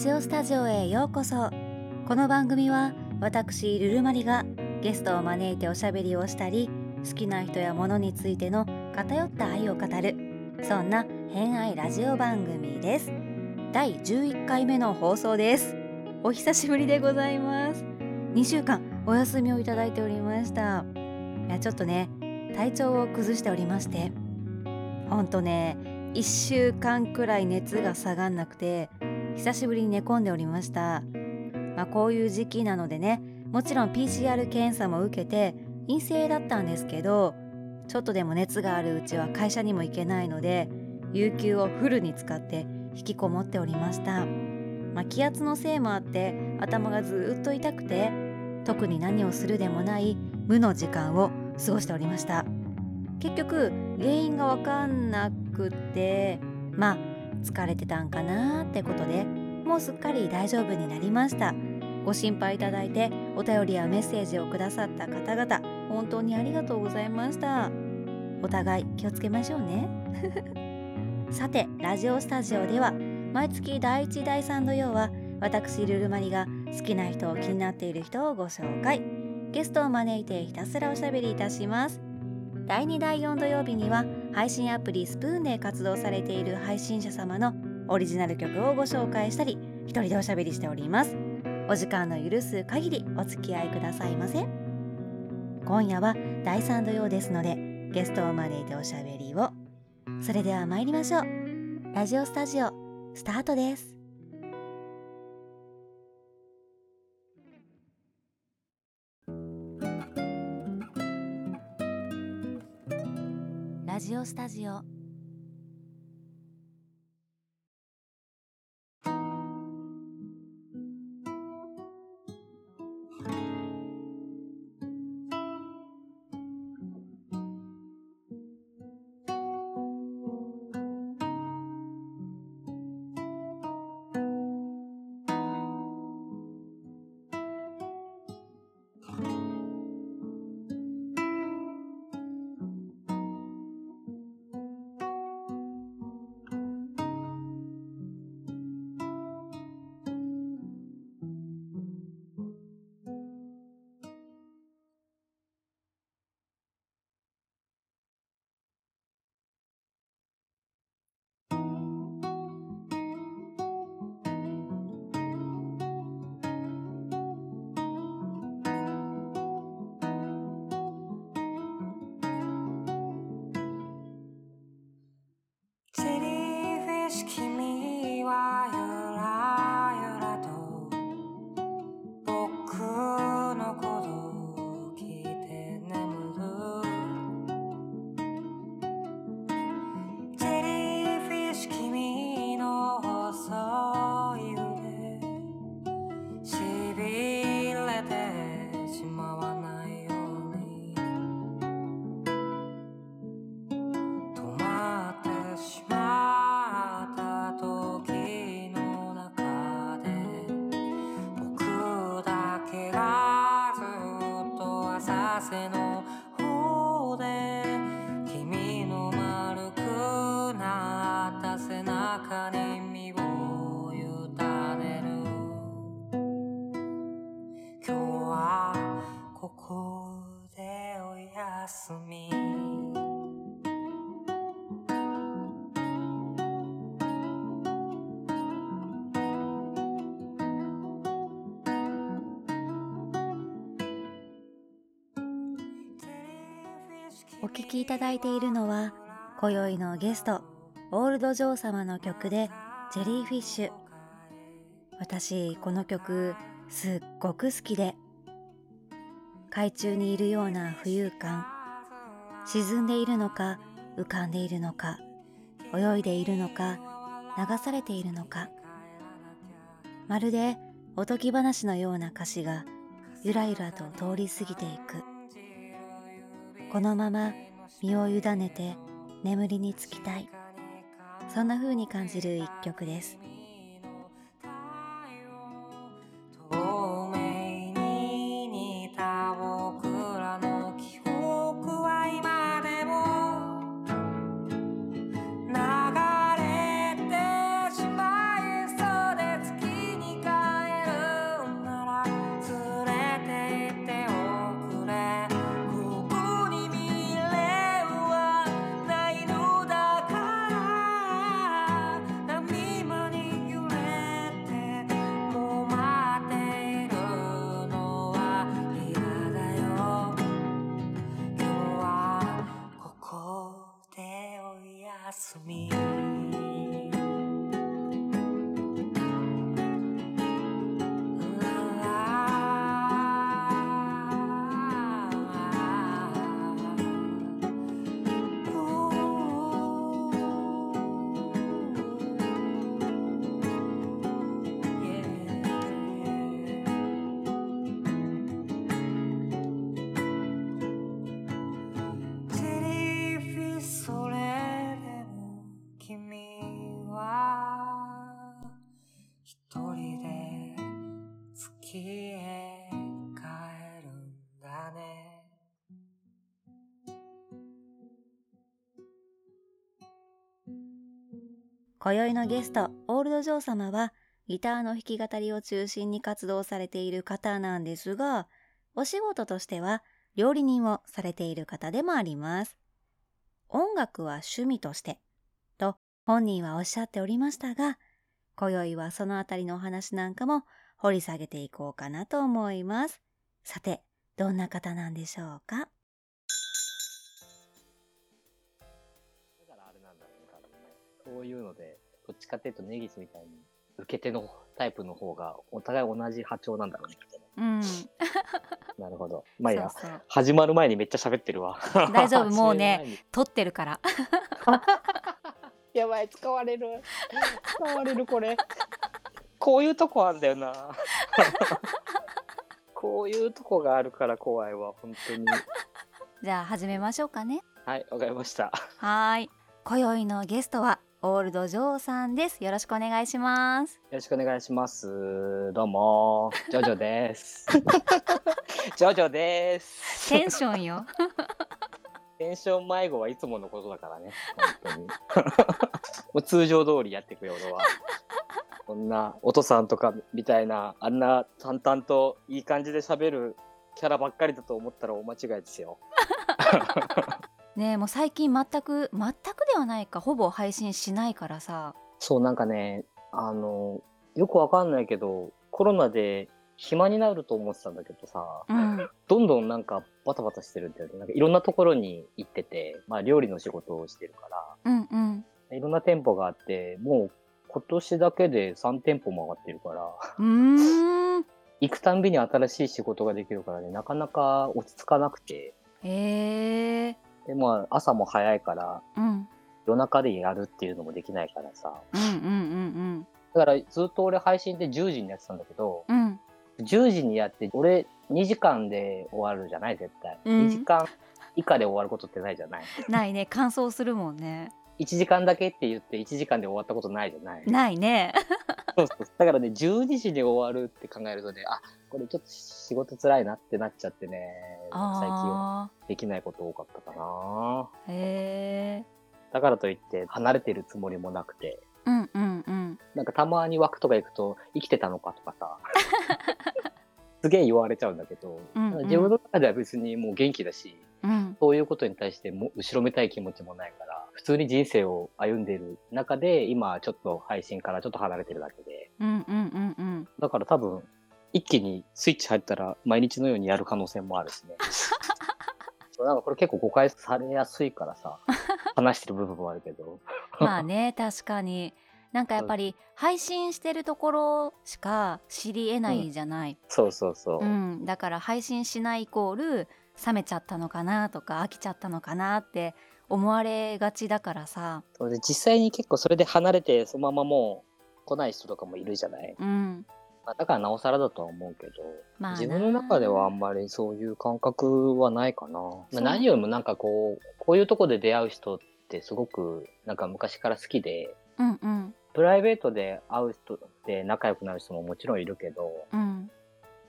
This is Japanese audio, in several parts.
ジオスタジオへようこそ。この番組は私ルルマリがゲストを招いておしゃべりをしたり好きな人や物についての偏った愛を語るそんな偏愛ラジオ番組です。第11回目の放送です。お久しぶりでございます。2週間お休みをいただいておりました。いやちょっとね体調を崩しておりまして。ほんとね1週間くらい熱が下がんなくて久しぶりに寝込んでおりました、まあ、こういう時期なのでねもちろん PCR 検査も受けて陰性だったんですけどちょっとでも熱があるうちは会社にも行けないので有給をフルに使って引きこもっておりました、まあ、気圧のせいもあって頭がずっと痛くて特に何をするでもない無の時間を過ごしておりました。結局原因が分かんなくてまあ疲れてたんかなってことでもうすっかり大丈夫になりました。ご心配いただいてお便りやメッセージをくださった方々本当にありがとうございました。お互い気をつけましょうね。さてラジオスタジオでは毎月第1第3土曜は私ルルマリが好きな人を気になっている人をご紹介。ゲストを招いてひたすらおしゃべりいたします。第2第4土曜日には配信アプリスプーンで活動されている配信者様のオリジナル曲をご紹介したり一人でおしゃべりしております。お時間の許す限りお付き合いくださいませ。今夜は第3土曜ですのでゲストを招いておしゃべりを。それでは参りましょう。ラジオスタジオスタートです。ラジオスタジオ。お聴きいただいているのは今宵のゲストオールド・ジョー様の曲で「ジェリーフィッシュ」私この曲すっごく好きで海中にいるような浮遊感沈んでいるのか浮かんでいるのか泳いでいるのか流されているのか。まるでおとぎ話のような歌詞がゆらゆらと通り過ぎていく。このまま身を委ねて眠りにつきたい。そんな風に感じる一曲です。今宵のゲストオールドジョー様はギターの弾き語りを中心に活動されている方なんですがお仕事としては料理人をされている方でもあります。音楽は趣味としてと本人はおっしゃっておりましたが今宵はそのあたりのお話なんかも掘り下げていこうかなと思います。さてどんな方なんでしょうか？そういうので、どっちかっていうと根岸みたいに、受け手のタイプの方が、お互い同じ波長なんだろうね、きっとね。うん なるほど。まあいいや、そうそう始まる前にめっちゃ喋ってるわ。大丈夫もうね。撮ってるから やばい、使われる。使われる、これ。こういうとこあんだよな。こういうとこがあるから怖いわ、本当に。じゃあ始めましょうかねはい、わかりました。はーい今宵のゲストはオールドジョーさんですよろしくお願いしますよろしくお願いします。どうも、ジョジョです。ジョジョです。テンションよテンション迷子はいつものことだからね、本当に。もう通常通りやってくよ、俺は。こんな、お父さんとかみたいな、あんな淡々といい感じで喋るキャラばっかりだと思ったら大間違いですよ。ねえもう最近全く全くではないかほぼ配信しないからさ。そう、なんかね、あの、よくわかんないけど、コロナで暇になると思ってたんだけどさ、うん。どんどんなんかバタバタしてるんだよね。なんかいろんなところに行ってて、まあ料理の仕事をしてるから、うんうん。いろんな店舗があって、もう今年だけで3店舗回ってるから、行くたんびに新しい仕事ができるからね、なかなか落ち着かなくて、へえで、まあ朝も早いから、うん。夜中でやるっていうのもできないからさ。うんうんうんだからずっと俺配信で10時にやってたんだけど、うん。うん10時にやって、俺2時間で終わるじゃない絶対。うん。2時間以下で終わることってないじゃない？ないね。乾燥するもんね。1時間だけって言って1時間で終わったことないじゃない？ないね。そうそうだからね、12時に終わるって考えるとね、あ、これちょっと仕事辛いなってなっちゃってね、最近は。あできないこと多かったかな。ーへえだからといって離れてるつもりもなくて、うんうんうん。なんかたまに枠とか行くと生きてたのかとかさ、すげえ言われちゃうんだけど、うんうん。自分の中では別にもう元気だし、うん。そういうことに対しても後ろめたい気持ちもないから、普通に人生を歩んでる中で、今ちょっと配信からちょっと離れてるだけで、うんうんうんうん。だから多分、一気にスイッチ入ったら毎日のようにやる可能性もあるしね。なんかこれ結構誤解されやすいからさ、話してる部分もあるけど。まあね確かになんかやっぱり配信してるところしか知り得ないじゃない、そうそうそう。うんだから配信しないイコール冷めちゃったのかなとか飽きちゃったのかなって思われがちだからさ実際に結構それで離れてそのままもう来ない人とかもいるじゃない。うんまあだからなおさらだとは思うけど、まあな自分の中ではあんまりそういう感覚はないかな。まあ、何よりもなんかこう、こういうとこで出会う人ってすごくなんか昔から好きで、うんうん。プライベートで会う人で仲良くなる人ももちろんいるけど、うん。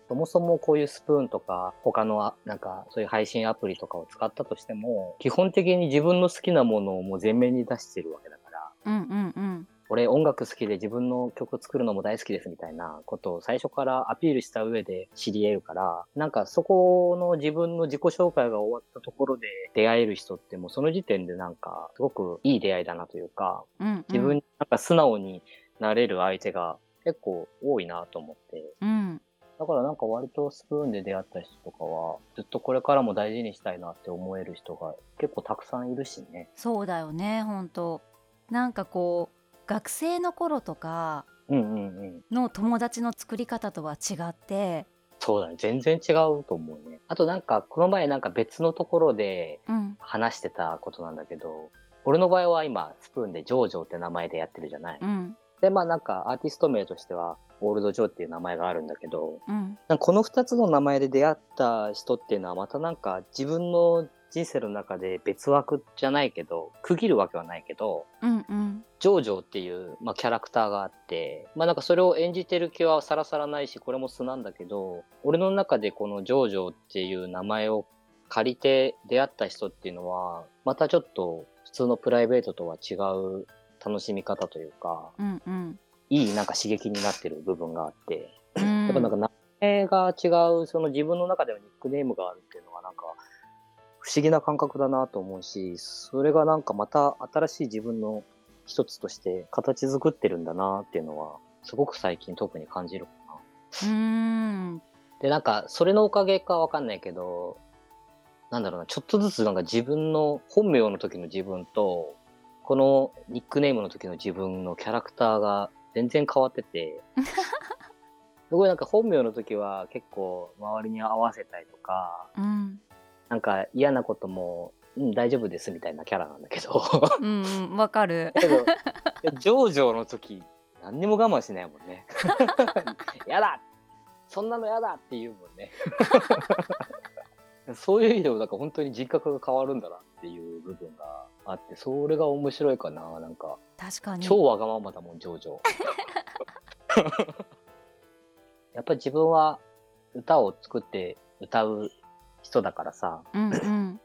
そもそもこういうスプーンとか、他のあなんかそういう配信アプリとかを使ったとしても、基本的に自分の好きなものをもう前面に出してるわけだから、うんうんうん俺音楽好きで自分の曲作るのも大好きですみたいなことを最初からアピールした上で知り得るから、なんかそこの自分の自己紹介が終わったところで出会える人ってもうその時点でなんかすごくいい出会いだなというか、うんうん。自分になんか素直になれる相手が結構多いなと思って、うん。だからなんか割とスプーンで出会った人とかは、ずっとこれからも大事にしたいなって思える人が結構たくさんいるしね。そうだよねほんと。なんかこう学生の頃とかうんうんうん。の友達の作り方とは違ってそうだね。全然違うと思うね。あとなんか、この前なんか別のところでうん話してたことなんだけど、俺の場合は今、スプーンでジョージョって名前でやってるじゃない。うんで、まあなんかアーティスト名としては、オールドジョーっていう名前があるんだけど、うんなんかこの二つの名前で出会った人っていうのはまたなんか自分の人生の中で別枠じゃないけど、区切るわけはないけど、うんうん。ジョージョっていう、まあ、キャラクターがあって、まあなんかそれを演じてる気はさらさらないし、これも素なんだけど、俺の中でこのジョージョっていう名前を借りて出会った人っていうのは、またちょっと普通のプライベートとは違う楽しみ方というか、うんうん。いいなんか刺激になってる部分があって、うん。やっぱなんか名前が違う、その自分の中ではニックネームがあるっていうのはなんか、不思議な感覚だなと思うし、それがなんかまた新しい自分の一つとして形作ってるんだなっていうのは、すごく最近特に感じるかな。うーんで、なんか、それのおかげかわかんないけど、なんだろうな、ちょっとずつなんか自分の本名の時の自分と、このニックネームの時の自分のキャラクターが全然変わってて、すごいなんか本名の時は結構周りに合わせたりとか、うんなんか嫌なことも、うん、大丈夫ですみたいなキャラなんだけど、うんうんわかるだ けど、ジョージョの時、何にも我慢しないもんね。やだそんなのやだって言うもんね。そういう意味でも、なんか本当に人格が変わるんだなっていう部分があって、それが面白いかな。なんか、確かに超わがままだもん、ジョージョ。やっぱり自分は歌を作って歌う人だからさ、うんうん。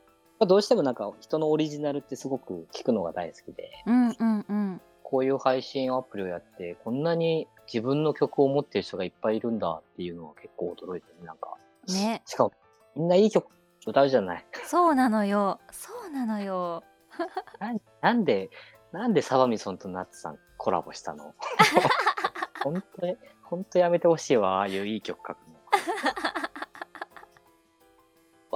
どうしてもなんか人のオリジナルってすごく聞くのが大好きで、うんうんうん。こういう配信アプリをやって、こんなに自分の曲を持ってる人がいっぱいいるんだっていうのは結構驚いてね、なんか。ね。しかも、みんないい曲歌うじゃない。そうなのよ。そうなのよ。なんなんで、なんでサバミソンとナッツさんコラボしたの？本当に、本当やめてほしいわ、ああいういい曲書くの。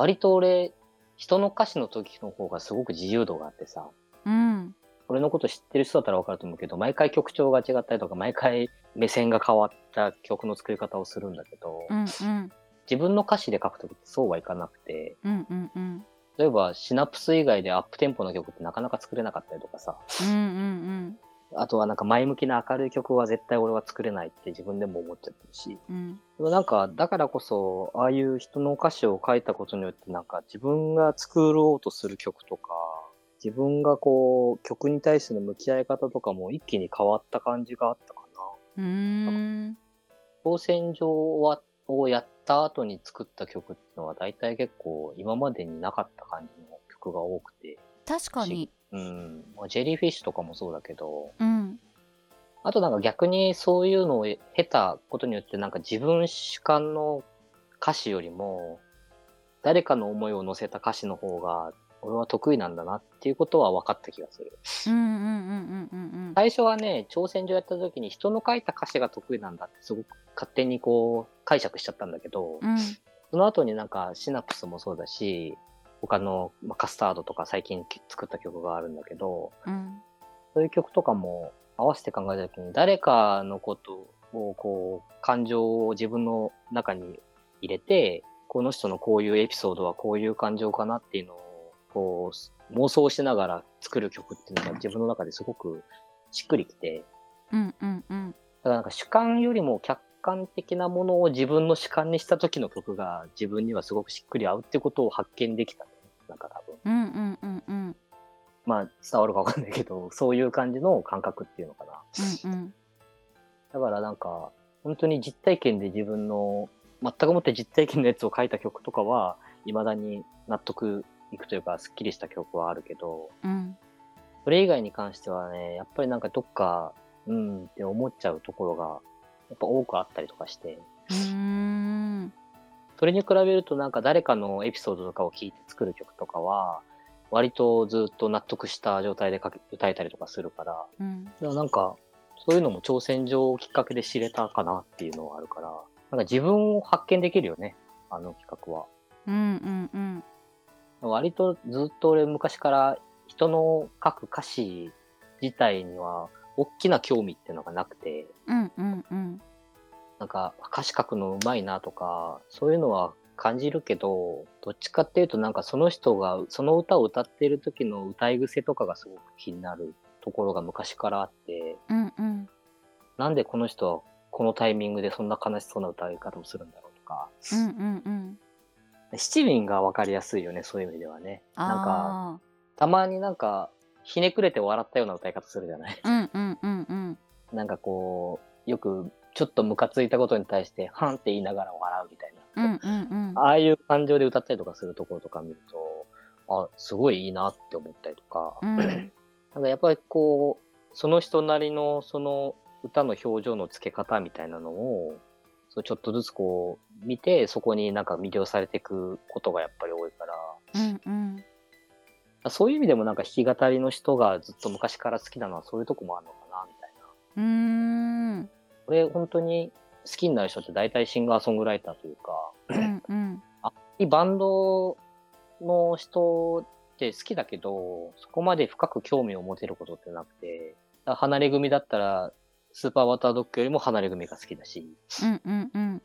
割と俺、人の歌詞の時の方がすごく自由度があってさ、うん。俺のこと知ってる人だったらわかると思うけど、毎回曲調が違ったりとか、毎回目線が変わった曲の作り方をするんだけど、うんうん。自分の歌詞で書くときってそうはいかなくて、うんうんうん。例えばシナプス以外でアップテンポの曲ってなかなか作れなかったりとかさ、うんうんあとはなんか前向きな明るい曲は絶対俺は作れないって自分でも思っちゃってるし、うん。でもなんかだからこそ、ああいう人の歌詞を書いたことによってなんか自分が作ろうとする曲とか、自分がこう曲に対しての向き合い方とかも一気に変わった感じがあったかな。うーん。挑戦状はをやった後に作った曲っていうのは大体結構今までになかった感じの曲が多くて、確かにうん、まあジェリーフィッシュとかもそうだけど、うん。あとなんか逆にそういうのを経たことによってなんか自分主観の歌詞よりも誰かの思いを乗せた歌詞の方が俺は得意なんだなっていうことは分かった気がする。うんうんうんうんうんうん。最初はね、挑戦状やった時に人の書いた歌詞が得意なんだってすごく勝手にこう解釈しちゃったんだけど、うん。その後になんかシナプスもそうだし、他の、まあ、カスタードとか最近作った曲があるんだけど、うんそういう曲とかも合わせて考えた時に誰かのことをこう、感情を自分の中に入れて、この人のこういうエピソードはこういう感情かなっていうのを、こう、妄想しながら作る曲っていうのが自分の中ですごくしっくりきて、うんうんうんだからなんか主観よりも客観的なものを自分の主観にした時の曲が自分にはすごくしっくり合うってことを発見できた、ね。なんか多分。うんうんうんうんまあ伝わるかわかんないけど、そういう感じの感覚っていうのかな。うんうんだからなんか、本当に実体験で自分の、全くもって実体験のやつを書いた曲とかは、未だに納得いくというか、スッキリした曲はあるけど、うんそれ以外に関してはね、やっぱりなんかどっか、うんって思っちゃうところが、やっぱ多くあったりとかして、うーんそれに比べるとなんか誰かのエピソードとかを聞いて作る曲とかは、割とずっと納得した状態で書き歌えたりとかするから、うん。だからなんか、そういうのも挑戦状をきっかけで知れたかなっていうのはあるから、なんか自分を発見できるよね、あの企画は。うんうんうん。割とずっと俺昔から人の書く歌詞自体には大きな興味っていうのがなくて、うんうんうんなんか歌詞書くのうまいなとか、そういうのは感じるけど、どっちかっていうとなんかその人がその歌を歌っている時の歌い癖とかがすごく気になるところが昔からあって、うんうん。なんでこの人はこのタイミングでそんな悲しそうな歌い方をするんだろうとか、うんうんうん。七輪がわかりやすいよね、そういう意味ではね。なんか、あたまになんか、ひねくれて笑ったような歌い方するじゃない？ーうんうんうんうん。なんかこう、よくちょっとムカついたことに対して、はんって言いながら笑うみたいな。うんうんうん。ああいう感情で歌ったりとかするところとか見ると、あ、すごいいいなって思ったりとか、うん。なんかやっぱりこう、その人なりのその歌の表情の付け方みたいなのを、そうちょっとずつこう見て、そこになんか魅了されていくことがやっぱり多いから、うんうん。そういう意味でもなんか弾き語りの人がずっと昔から好きなのはそういうとこもあるのかな、みたいな。うーんこれ本当に好きになる人って大体シンガーソングライターというか、うんうん。バンドの人って好きだけど、そこまで深く興味を持てることってなくて、離れ組だったら、スーパーワタードッグよりも離れ組が好きだし、うんうんうん。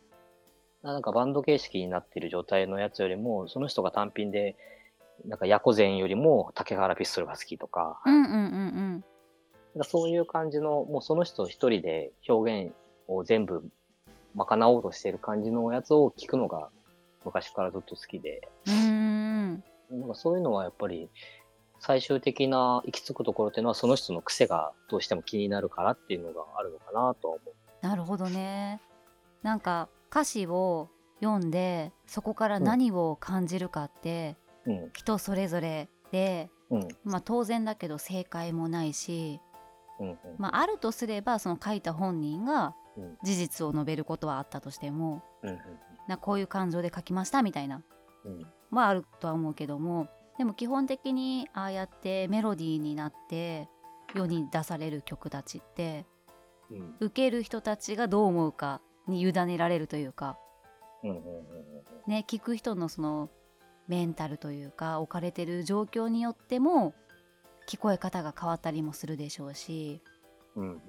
なんかバンド形式になってる状態のやつよりも、その人が単品で、なんかヤコゼンよりも竹原ピストルが好きとか、うんうんうんなん。かそういう感じの、もうその人一人で表現を全部賄おうとしてる感じのやつを聞くのが昔からずっと好きで、うんなんかそういうのはやっぱり最終的な行き着くところっていうのはその人の癖がどうしても気になるからっていうのがあるのかなとは思う。なるほどねなんか歌詞を読んでそこから何を感じるかって、うん。人それぞれで、うん。まあ、当然だけど正解もないし、うん。うん。まあ、あるとすればその書いた本人がうん事実を述べることはあったとしてもうん。なこういう感情で書きましたみたいなうん。はあるとは思うけどもでも基本的にああやってメロディーになって世に出される曲たちってうん。受ける人たちがどう思うかに委ねられるというかうん。うん。ね聞く人のそのメンタルというか置かれてる状況によっても聞こえ方が変わったりもするでしょうしうん。うん。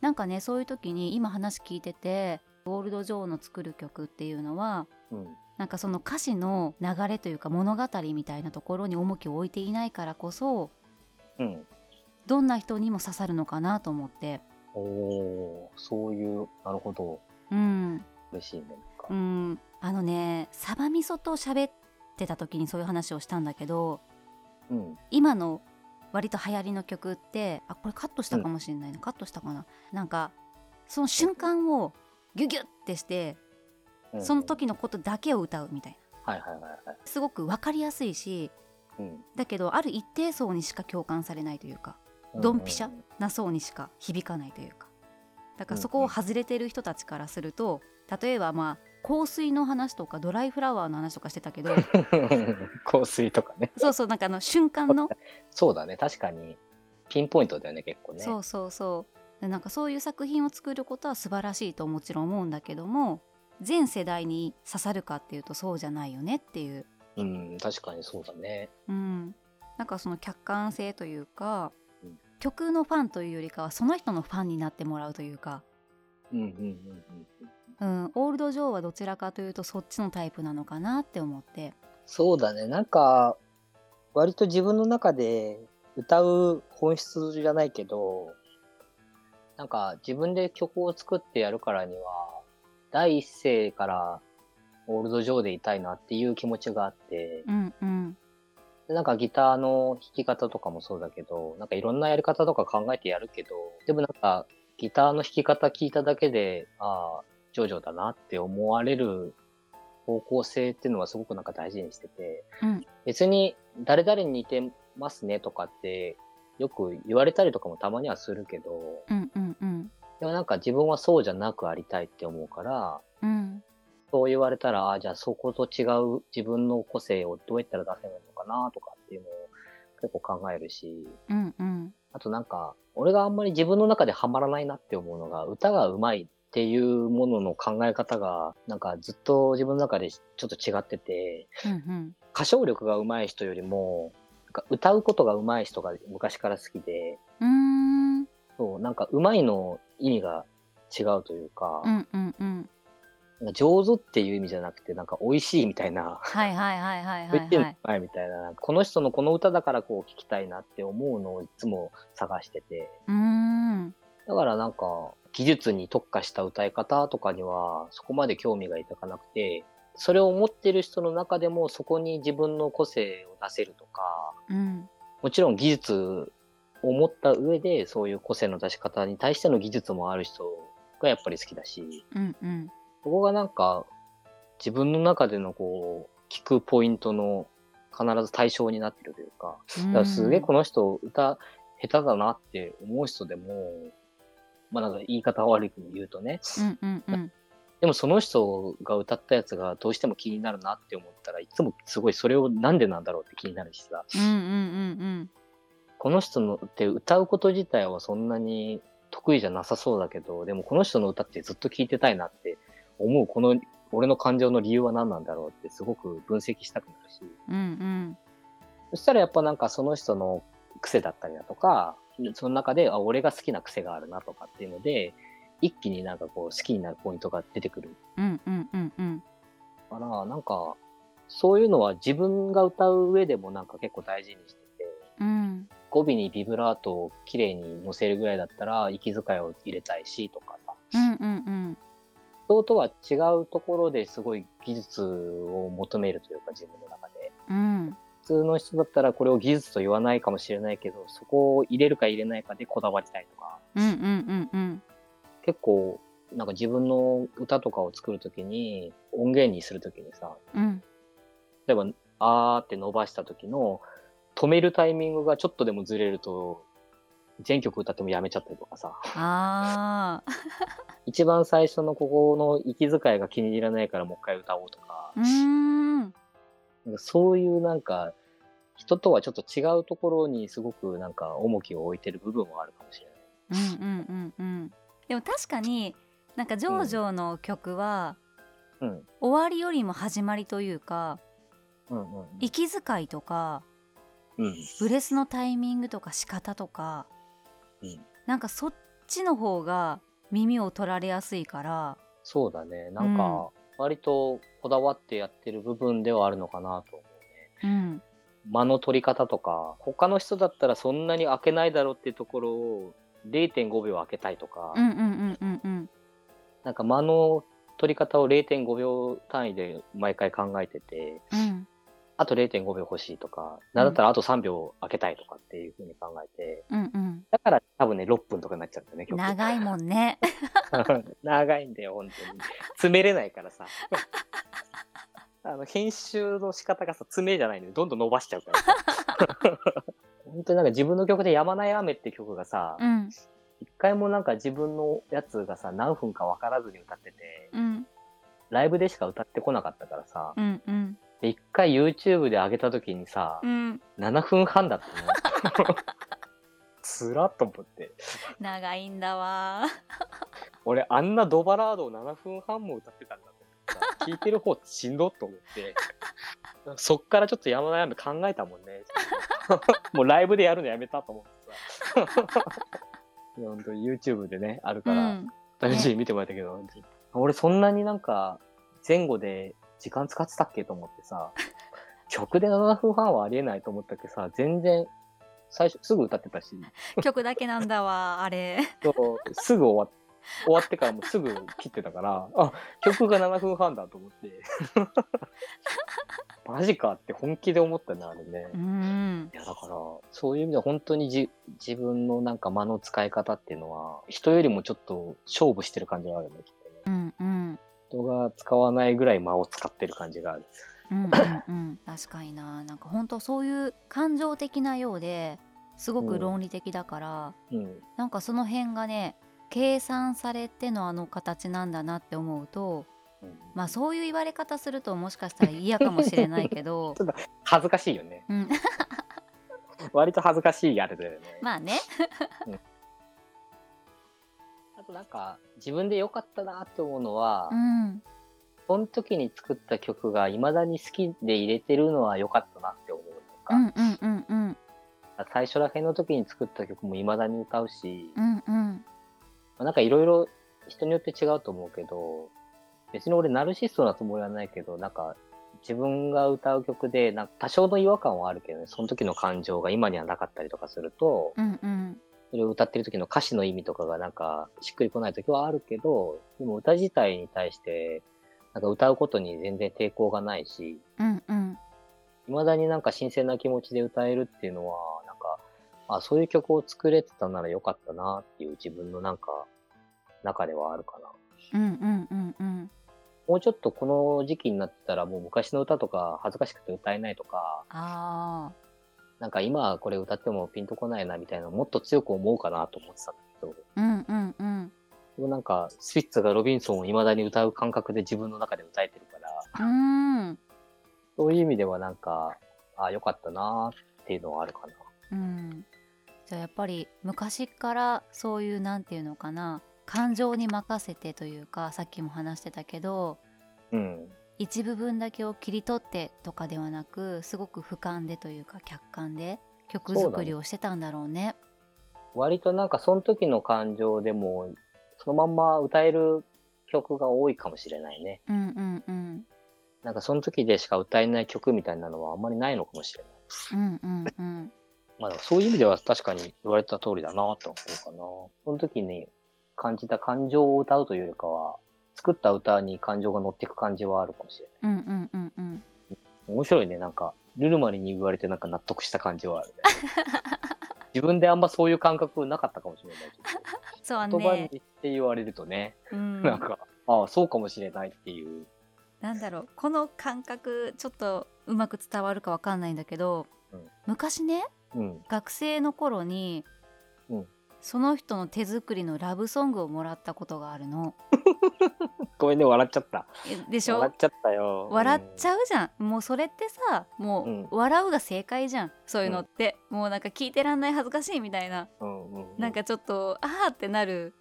なんかねそういう時に今話聞いててゴールド・ジョーの作る曲っていうのはうん。なんかその歌詞の流れというか物語みたいなところに重きを置いていないからこそうん。どんな人にも刺さるのかなと思っておおそういう、なるほど。うん嬉しいね。うんあのねサバ味噌と喋ってた時にそういう話をしたんだけどうん。今の割と流行りの曲ってあこれカットしたかもしれないな、カットしたかな。なんかその瞬間をギュギュッてしてうん。その。時のことだけを歌うみたいな。はいはいはいはい。すごく分かりやすいしうん。だけどある一定層にしか共感されないというかドンピシャな層にしか響かないというか。だからそこを外れてる人たちからすると例えばまあ香水の話とかドライフラワーの話とかしてたけど 香水とかね。そうそうなんかあの瞬間の そうだね。確かに、ピンポイントだよね、結構ね。そうそうそうでなんかそういう作品を作ることは素晴らしいともちろん思うんだけども全世代に刺さるかっていうとそうじゃないよねっていう、うん、確かにそうだね。うん、なんかその客観性というか、うん曲のファンというよりかはその人のファンになってもらうというか、うんうんうんうん。うん、オールド・ジョーはどちらかというとそっちのタイプなのかなって思ってそうだね。なんか、割と自分の中で歌う本質じゃないけど、なんか自分で曲を作ってやるからには、第一声からオールド・ジョーでいたいなっていう気持ちがあって、うんうんでなんかギターの弾き方とかもそうだけど、なんかいろんなやり方とか考えてやるけど、でもなんかギターの弾き方聞いただけで、ああ、ジョジョだなって思われる方向性っていうのはすごくなんか大事にしてて、うん。別に誰々に似てますねとかってよく言われたりとかもたまにはするけど、うんうんうん。でもなんか自分はそうじゃなくありたいって思うから、うん。そう言われたら、あじゃあそこと違う自分の個性をどうやったら出せるのかなとかっていうのを結構考えるし、うんうん。あとなんか、俺があんまり自分の中でハマらないなって思うのが、歌が上手いっていうものの考え方が、なんかずっと自分の中でちょっと違ってて、うん歌唱力が上手い人よりも、なんか歌うことが上手い人が昔から好きで、うん。そう、なんか上手いの意味が違うというか、うんうんうん。なんか上手っていう意味じゃなくて、なんか美味しいみたいな、はいはいはいはいはいはい。前みたいな、この人のこの歌だからこう聞きたいなって思うのをいつも探してて、うーん。だからなんか技術に特化した歌い方とかにはそこまで興味がいかなくて、それを持ってる人の中でもそこに自分の個性を出せるとか、うん。もちろん技術を持った上でそういう個性の出し方に対しての技術もある人がやっぱり好きだし、うんうん。そこがなんか自分の中でのこう聞くポイントの必ず対象になってるというか、だからすげえこの人歌下手だなって思う人でも、まあなんか言い方悪く言うとね、うんうんうん。でもその人が歌ったやつがどうしても気になるなって思ったらいつもすごいそれをなんでなんだろうって気になるしさ、うんうんうんこの人のって歌うこと自体はそんなに得意じゃなさそうだけど、でもこの人の歌ってずっと聴いてたいなって思うこの俺の感情の理由は何なんだろうってすごく分析したくなるし、うんうん。そしたらやっぱなんかその人の癖だったりだとか、その中で、あ、俺が好きな癖があるなとかっていうので、一気になんかこう好きになるポイントが出てくる。うんうんうんうん。から、なんか、そういうのは自分が歌う上でもなんか結構大事にしてて、うん。語尾にビブラートを綺麗に乗せるぐらいだったら、息遣いを入れたいしとかさ、うんうんうん。人とは違うところですごい技術を求めるというか自分の中で。うん。普通の人だったらこれを技術と言わないかもしれないけど、そこを入れるか入れないかでこだわりたいとか、うんうんうんうん。結構、なんか自分の歌とかを作るときに、音源にするときにさ、うん。例えば、あーって伸ばした時の、止めるタイミングがちょっとでもずれると、全曲歌ってもやめちゃったりとかさ、一番最初のここの息遣いが気に入らないからもう一回歌おうとか。う、ーんなんかそういうなんか、人とはちょっと違うところにすごくなんか重きを置いてる部分はあるかもしれない。うんうんうんうんでも確かになんかジョージョの曲は、うん。終わりよりも始まりというかうんうん息遣いとかうん。ブレスのタイミングとか仕方とかうん。なんかそっちの方が耳を取られやすいからそうだね。なんか、割とこだわってやってる部分ではあるのかなと思うね。うん。間の取り方とか、他の人だったらそんなに開けないだろうっていうところを0.5秒開けたいとか、うんうんうんうんうん。なんか間の取り方を0.5秒単位で毎回考えてて、うんあと0.5秒欲しいとか、なんだったらあと3秒開けたいとかっていう風に考えて、うんうんだから多分ね、6分とかになっちゃうんだよね、曲。長いもんね 長いんだよ、本当に。詰めれないからさ。あの、編集の仕方がさ、詰めじゃないのよ。どんどん伸ばしちゃうからさ。本当になんか自分の曲で山ない雨って曲がさ、うん一回もなんか自分のやつがさ、何分か分からずに歌ってて、うんライブでしか歌ってこなかったからさ、うんうんで一回 YouTube で上げた時にさ、うん。7分半だったの。つらっと思って。長いんだわ。俺あんなドバラードを7分半も歌ってたんだと思ってさ聞いてる方しんどっと思ってそっからちょっと山悩み考えたもんね。もうライブでやるのやめたと思ってさ。いや本当に YouTube でねあるうからん。試しに見てもらったけど、俺そんなになんか前後で時間使ってたっけと思ってさ曲で7分半はありえないと思ったけどさ全然最初すぐ歌ってたし曲だけなんだわあれそうすぐ終わっ終わってからもうすぐ切ってたから、あ、曲が7分半だと思って。マジかって本気で思ったね、あれね。うんいや、だから、そういう意味では本当にじ自分のなんか間の使い方っていうのは、人よりもちょっと勝負してる感じがあるよね、きっとね。うんうん人が使わないぐらい間を使ってる感じがある。うんうんうん確かにななんか本当そういう感情的なようですごく論理的だから、うん。なんかその辺がね計算されてのあの形なんだなって思うとうんまあそういう言われ方するともしかしたら嫌かもしれないけど 恥ずかしいよね。うん、割と恥ずかしいあれだよね。まあねあと なんか、自分で良かったなって思うのは、うん。その時に作った曲が未だに好きで入れてるのは良かったなって思うのか、う最初らへんの時に作った曲も未だに歌うし、うんうん。まあなんかいろいろ人によって違うと思うけど、別に俺ナルシストなつもりはないけど、なんか自分が歌う曲で、なんか多少の違和感はあるけどね、その時の感情が今にはなかったりとかすると、うんうんそれを歌ってる時の歌詞の意味とかがなんかしっくりこない時はあるけど、でも歌自体に対して、なんか歌うことに全然抵抗がないし、うんうん。未だになんか新鮮な気持ちで歌えるっていうのは、なんか、あ、そういう曲を作れてたならよかったなっていう自分のなんか、中ではあるかな。うんうんうんうん。もうちょっとこの時期になってたらもう昔の歌とか恥ずかしくて歌えないとか、あなんか今これ歌ってもピンとこないなみたいなのもっと強く思うかなと思ってたんだけど、うんうんうん。でもなんかスピッツがロビンソンを未だに歌う感覚で自分の中で歌えてるから、うーん。そういう意味ではなんか、ああ、よかったなーっていうのはあるかな。うん。じゃあやっぱり昔からそういうなんていうのかな。感情に任せてというかさっきも話してたけど。うん。一部分だけを切り取ってとかではなくすごく俯瞰でというか客観で曲作りをしてたんだろうね。割となんかその時の感情でも、そのまんま歌える曲が多いかもしれないね。うんうんうんなんかその時でしか歌えない曲みたいなのはあんまりないのかもしれない。うんうんうんまあそういう意味では確かに言われた通りだなと思うかな。その時に感じた感情を歌うというよりかは、作った歌に感情が乗っていく感じはあるかもしれない。うんうんうんうん面白いね。なんか、ルルマリに言われてなんか納得した感じはある、ね。自分であんまそういう感覚なかったかもしれないけそうど、言葉にね、して言われるとね、うん、なんか、ああ、そうかもしれないっていう。なんだろうこの感覚ちょっとうまく伝わるかわかんないんだけど、うん昔ねうん。学生の頃に、うんその人の手作りのラブソングをもらったことがあるの。ごめんね、笑っちゃった。えでしょ？笑っちゃったよ。笑っちゃゃうじゃん、もうそれってさもう、うん。笑うが正解じゃん。そういうのって、もうなんか聞いてらんない恥ずかしいみたいな、うん。うんうん。うん、なんかちょっとあーってなる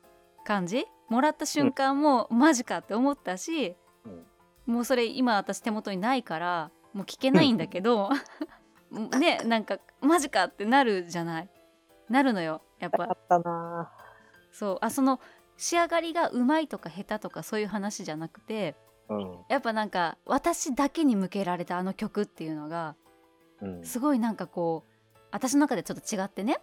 感じ？もらった瞬間も、マジかって思ったし、もうそれ今私手元にないからもう聞けないんだけど。ねなんかマジかってなるじゃない？なるのよやっぱ笑ったなそうあその仕上がりがうまいとか下手とかそういう話じゃなくてうん。やっぱなんか私だけに向けられたあの曲っていうのがうん。すごいなんかこう私の中でちょっと違ってね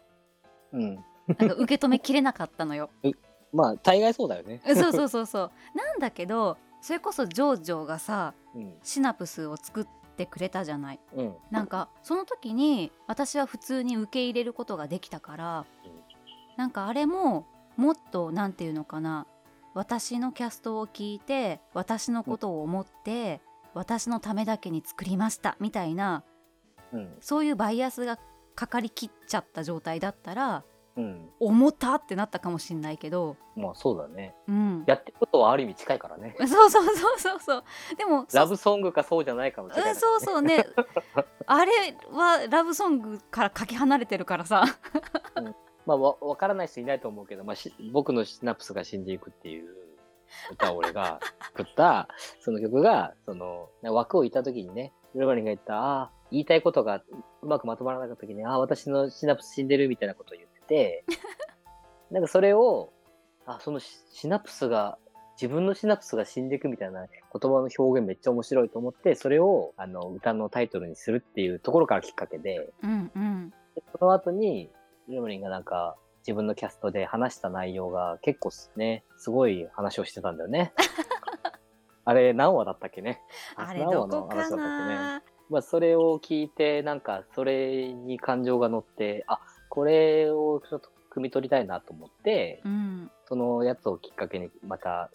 うん。なんか受け止めきれなかったのよ。まあ、大概そうだよね。そうそうそうそうなんだけどそれこそジョージョがさうん。シナプスを作ってくれたじゃない。うん。なんかその時に私は普通に受け入れることができたからなんかあれももっとなんていうのかな私のキャストを聞いて私のことを思って私のためだけに作りましたみたいなうん。そういうバイアスがかかりきっちゃった状態だったらうん。重たってなったかもしんないけど、まあ、そうだね。うん、やってることはある意味近いからね。そうそうそうそうそうでもラブソングかそうじゃないかもしれない、うん、そうそうね あれはラブソングからかけ離れてるからさまあ、わ、わからない人いないと思うけど、まあ、し僕のシナプスが死んでいくっていう歌を俺が 作った、その曲が、その、枠を置いた時にね、ルルマリンが言った、ああ、言いたいことがうまくまとまらなかった時に、ああ、私のシナプス死んでるみたいなことを言ってて、なんかそれを、あ、そのシシナプスが、自分のシナプスが死んでいくみたいな言葉の表現めっちゃ面白いと思って、それを、あの、歌のタイトルにするっていうところからきっかけで、うんうん。でその後に、ルームリンがなんか、自分のキャストで話した内容が結構ね、すごい話をしてたんだよね。あれ、何話だったっけね？あれ何話のどこか話だったっけね？なまあ、それを聞いて、なんか、それに感情が乗って、あ、これをちょっと汲み取りたいなと思って、うんそのやつをきっかけにまた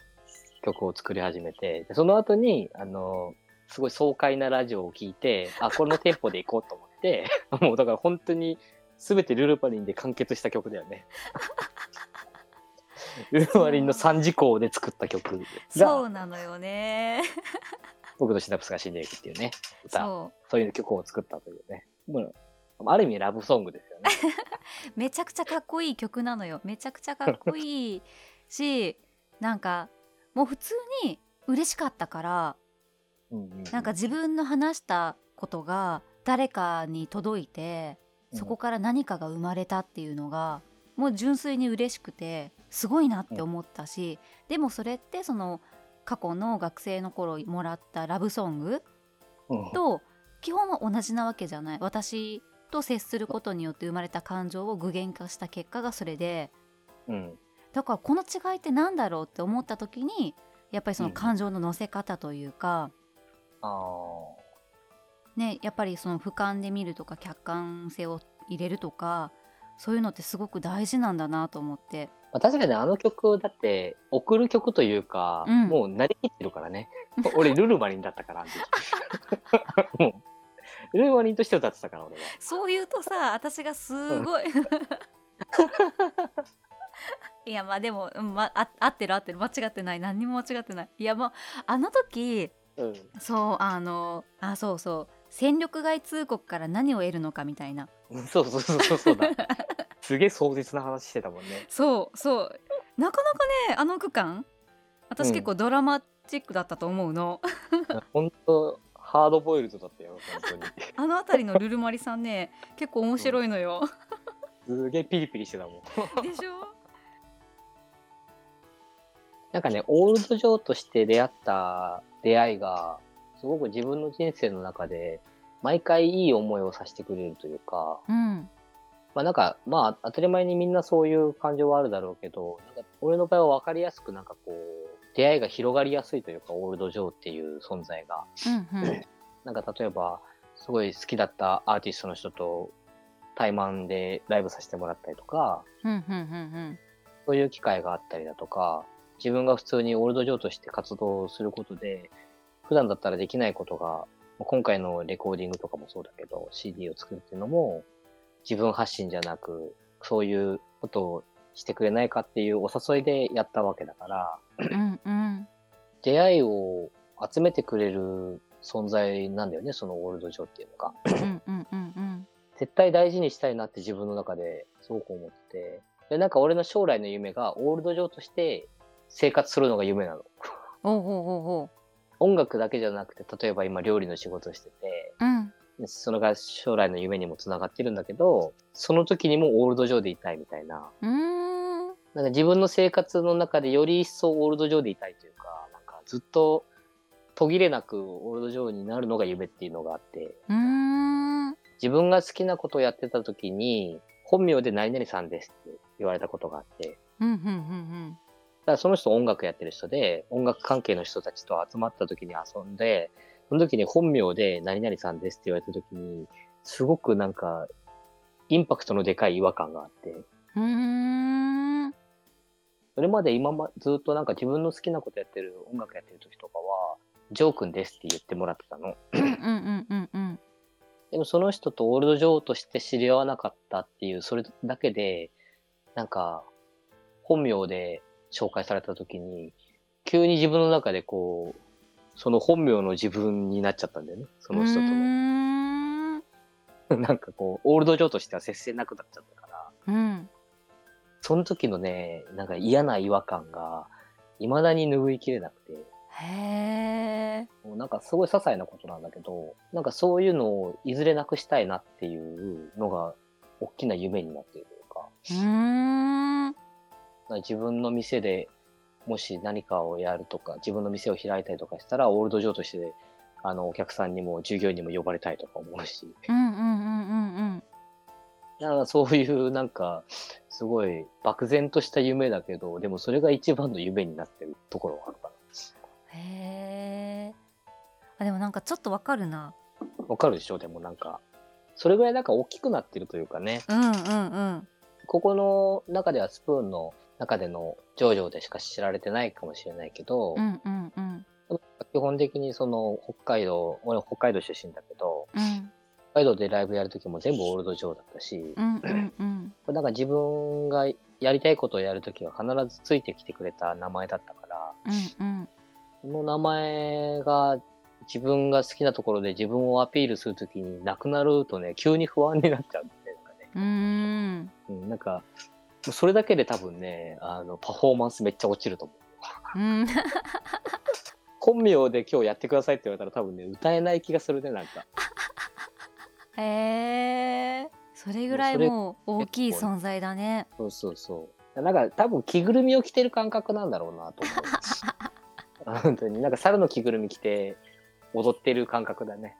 曲を作り始めて、でその後に、あの、すごい爽快なラジオを聞いて、あ、このテンポでいこうと思って、もうだから本当に全てルルパリンで完結した曲だよね。ルルパリンの3時項で作った曲。そう。が、なのよね。僕のシナプスが死んでいくっていうね、歌、そそういう曲を作ったというね。もうある意味ラブソングですよね。う めちゃくちゃかっこいい曲なのよ。めちゃくちゃかっこいいしなんかもう普通に嬉しかったからうんうんうん。なんか自分の話したことが誰かに届いてそこから何かが生まれたっていうのがもう純粋に嬉しくてすごいなって思ったし、でもそれってその過去の学生の頃もらったラブソングうん。と基本は同じなわけじゃない。私と接することによって生まれた感情を具現化した結果がそれで。うん。だからこの違いって何だろうって思った時にやっぱりそのうん。感情の乗せ方というか、あねやっぱりその俯瞰で見るとか客観性を入れるとかそういうのってすごく大事なんだなと思って。まあ、確かにあの曲だって送る曲というか、うん。もうなりきってるからね。俺ルルマリンだったから ルヴァリンとして歌ってたから俺は。そう言うとさ私がすごい。いやまあでも、うんまあ合ってる合ってる。間違ってない。何にも間違ってない。いやもうあの時うん。そうあのあそうそう戦力外通告から何を得るのかみたいな。うんそうそうそうそうそうだ。すげえ壮絶な話してたもんね。そうそう。なかなかねあの区間私うん。結構ドラマチックだったと思うの、本当ハードボイルドだったよ本当に。あの辺りのルルマリさんね結構面白いのよ。すげえピリピリしてたもん。でしょ？なんかねオールドジョーとして出会った出会いがすごく自分の人生の中で毎回いい思いをさせてくれるというかうん。まあなんか、まあ当たり前にみんなそういう感情はあるだろうけど、なんか俺の場合は分かりやすくなんかこう、出会いが広がりやすいというか、オールド・ジョーっていう存在が。うんうん。なんか例えば、すごい好きだったアーティストの人と対マンでライブさせてもらったりとか、うんうんうんそういう機会があったりだとか、自分が普通にオールド・ジョーとして活動することで、普段だったらできないことが、今回のレコーディングとかもそうだけど、CD を作るっていうのも、自分発信じゃなく、そういうことをしてくれないかっていうお誘いでやったわけだから、うんうん出会いを集めてくれる存在なんだよね、そのオールドジョーっていうのが。うんうんうんうん絶対大事にしたいなって自分の中ですごく思ってて。で、なんか俺の将来の夢がオールドジョーとして生活するのが夢なの。おうおうおうおう音楽だけじゃなくて、例えば今料理の仕事してて、うん。それが将来の夢にもつながってるんだけど、その時にもオールドジョーでいたいみたいな。うーん。なんか自分の生活の中でより一層オールドジョーでいたいというか、なんかずっと途切れなくオールドジョーになるのが夢っていうのがあって、うーん。自分が好きなことをやってた時に、本名で何々さんですって言われたことがあって、うんうんうんだからその人音楽やってる人で、音楽関係の人たちと集まった時に遊んで、その時に本名で何々さんですって言われた時に、すごくなんか、インパクトのでかい違和感があって、それまで今ま、ずっとなんか自分の好きなことやってる、音楽やってる時とかは、ジョー君ですって言ってもらってたの。うんうんうんうん。でもその人とオールドジョーとして知り合わなかったっていう、それだけで、なんか、本名で紹介された時に、急に自分の中でこう、その本名の自分になっちゃったんだよね。その人との。ん。なんかこう、オールドジョーとしては接せなくなっちゃったから、うん。その時のね、なんか嫌な違和感が、未だに拭いきれなくて、へえもうなんかすごい些細なことなんだけど、なんかそういうのをいずれなくしたいなっていうのが、大きな夢になっているというか、う自分の店でもし何かをやるとか、自分の店を開いたりとかしたら、オールドジョーとして、あの、お客さんにも従業員にも呼ばれたいとか思うし、うんうんうんうんうんだからそういうなんか、すごい漠然とした夢だけど、でもそれが一番の夢になってるところはあるかへえあでもなんかちょっとわかるなな。わかるでしょ？でもなんか、それぐらいなんか大きくなってるというかね、うんうんうん。ここの中ではスプーンの中でのジョージョでしか知られてないかもしれないけど、うんうんうん。基本的にその北海道、俺北海道出身だけど、うん。北海道でライブやるときも全部オールドジョーだったし、うんうんうん。これなんか自分がやりたいことをやるときは必ずついてきてくれた名前だったから、うんうん。この名前が自分が好きなところで自分をアピールするときになくなるとね、急に不安になっちゃうんだよね。なんかねうーん。うん、なんか、それだけで多分ね、あの、パフォーマンスめっちゃ落ちると思う。うん本名で今日やってくださいって言われたら多分ね、歌えない気がするね、なんか。へえそれぐらいもう大きい存在だねそうそうそう。なんか多分着ぐるみを着てる感覚なんだろうなと思う。本当になんか猿の着ぐるみ着て踊ってる感覚だね。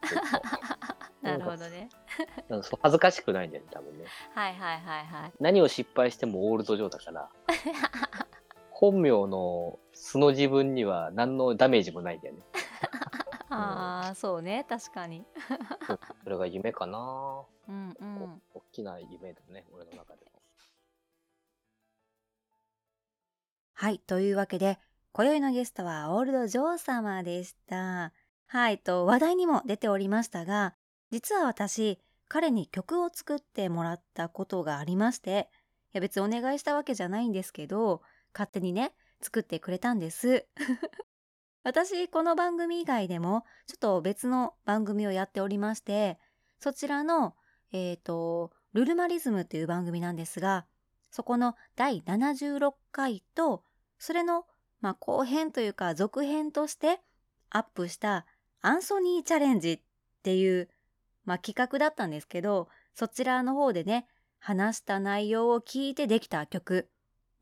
なるほどね なんかそう恥ずかしくないんだよね、多分ね。はいはいはいはい何を失敗してもオールド上だから。本名の素の自分には何のダメージもないんだよね。ああそうね確かにそれが夢かな。うんうん大きな夢だね、俺の中でも。はいというわけで今宵のゲストはオールドジョー様でしたはいと話題にも出ておりましたが実は私、彼に曲を作ってもらったことがありまして、いや別にお願いしたわけじゃないんですけど、勝手にね、作ってくれたんです。私、この番組以外でも、ちょっと別の番組をやっておりまして、そちらの、えっ、ー、と、ルルマリズムっていう番組なんですが、そこの第76回と、それの、まあ、後編というか続編としてアップしたアンソニーチャレンジっていう、まあ、企画だったんですけど、そちらの方でね、話した内容を聞いてできた曲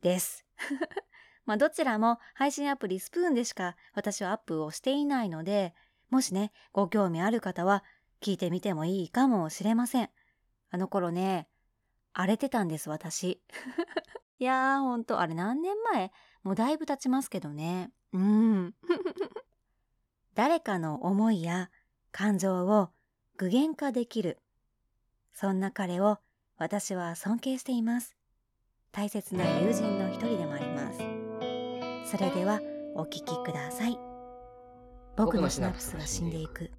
です。まあ、どちらも配信アプリスプーンでしか私はアップをしていないので、もしね、ご興味ある方は聞いてみてもいいかもしれません。あの頃ね、荒れてたんです、私。いやー、ほんと、あれ何年前？もうだいぶ経ちますけどね。うん。誰かの思いや感情を具現化できる。そんな彼を私は尊敬しています。大切な友人の一人でもあります。それではお聴きください。僕のシナプスは死んでいく。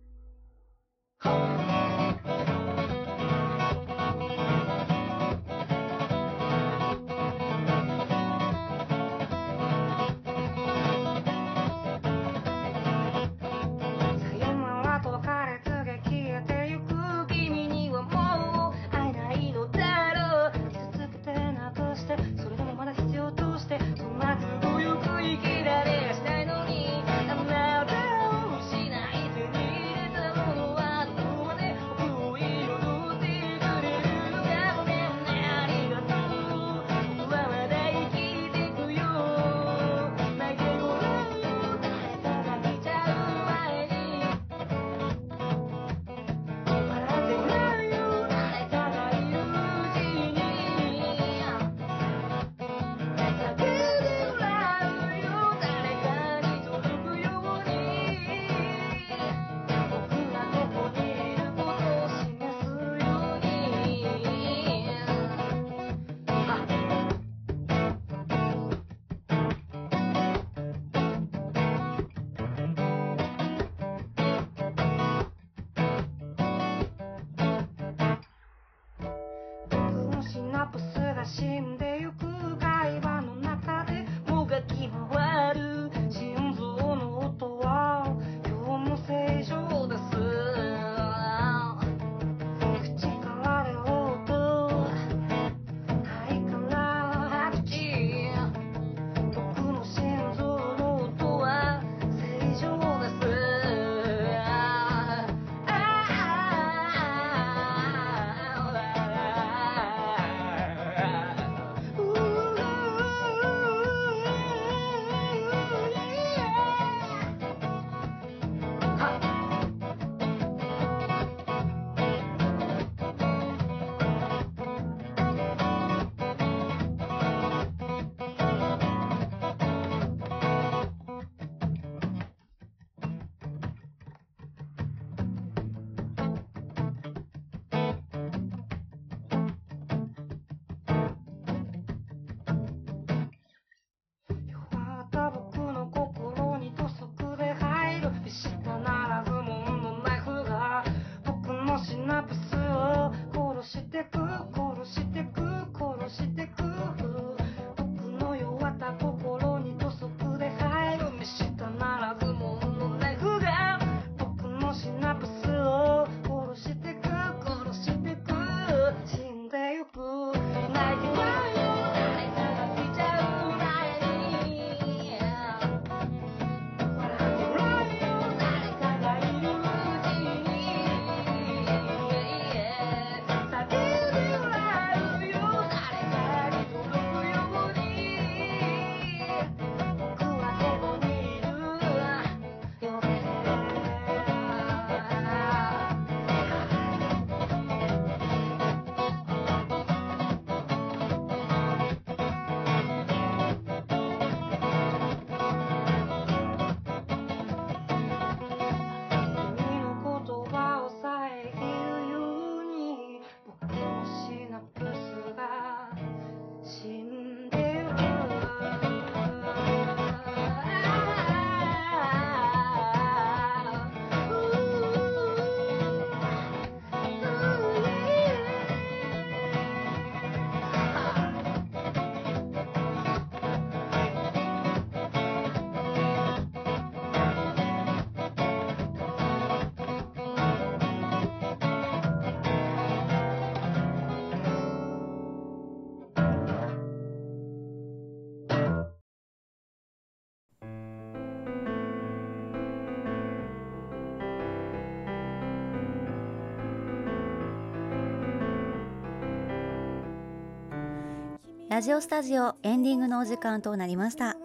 ラジオスタジオエンディングのお時間となりました。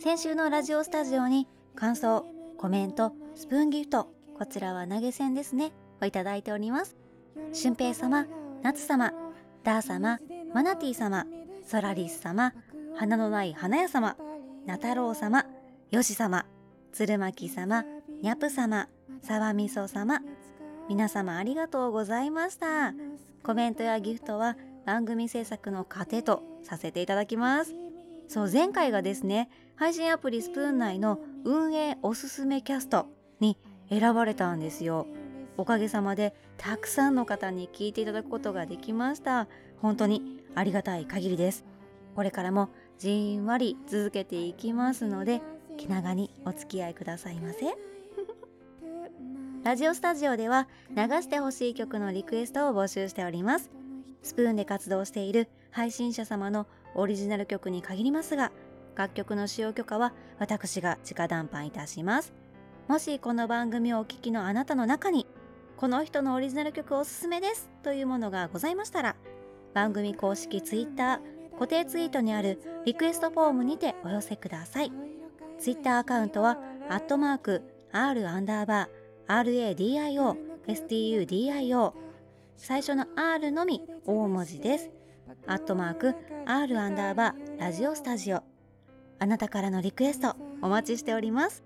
先週のラジオスタジオに感想コメントスプーンギフトこちらは投げ銭ですね。をいただいております。俊平様夏様ダー様マナティ様ソラリス様花のない花屋様ナタロウ様ヨシ様鶴巻様ニャプ様沢みそ様皆様ありがとうございました。コメントやギフトは番組制作の糧とさせていただきます。そう前回がですね配信アプリスプーン内の運営おすすめキャストに選ばれたんですよ。おかげさまでたくさんの方に聞いていただくことができました。本当にありがたい限りです。これからもじんわり続けていきますので気長にお付き合いくださいませ。ラジオスタジオでは流してほしい曲のリクエストを募集しておりますスプーンで活動している配信者様のオリジナル曲に限りますが楽曲の使用許可は私が直談判いたします。もしこの番組をお聴きのあなたの中にこの人のオリジナル曲おすすめですというものがございましたら番組公式 Twitter 固定ツイートにあるリクエストフォームにてお寄せください。Twitter アカウントはアットマーク R アンダーバー RADIO STUDIO 最初の R のみ大文字です。アットマーク R アンダーバーラジオスタジオ。あなたからのリクエストお待ちしております。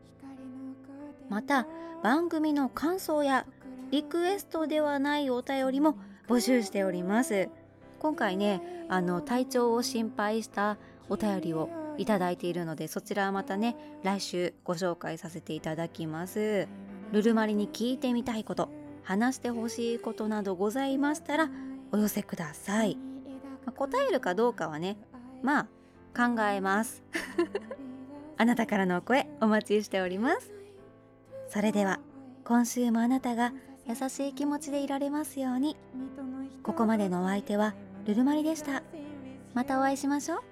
また番組の感想やリクエストではないお便りも募集しております。今回ねあの体調を心配したお便りをいただいているのでそちらはまたね来週ご紹介させていただきます。ルルマリに聞いてみたいこと。話してほしいことなどございましたらお寄せください、まあ、答えるかどうかはねまあ考えます。あなたからのお声お待ちしております。それでは今週もあなたが優しい気持ちでいられますように。ここまでのお相手はルルマリでした。またお会いしましょう。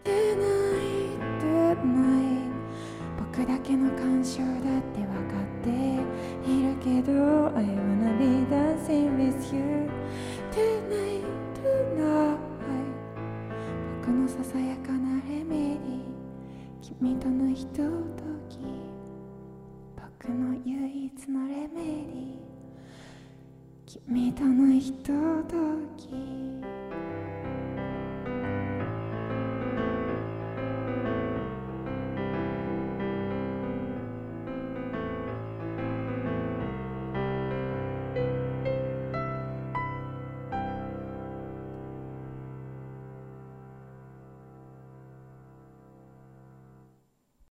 僕だけの干渉だってているけど I wanna be dancing with you. tonight tonight 僕のささやかなレメディ君とのひととき僕の唯一のレメディ君とのひととき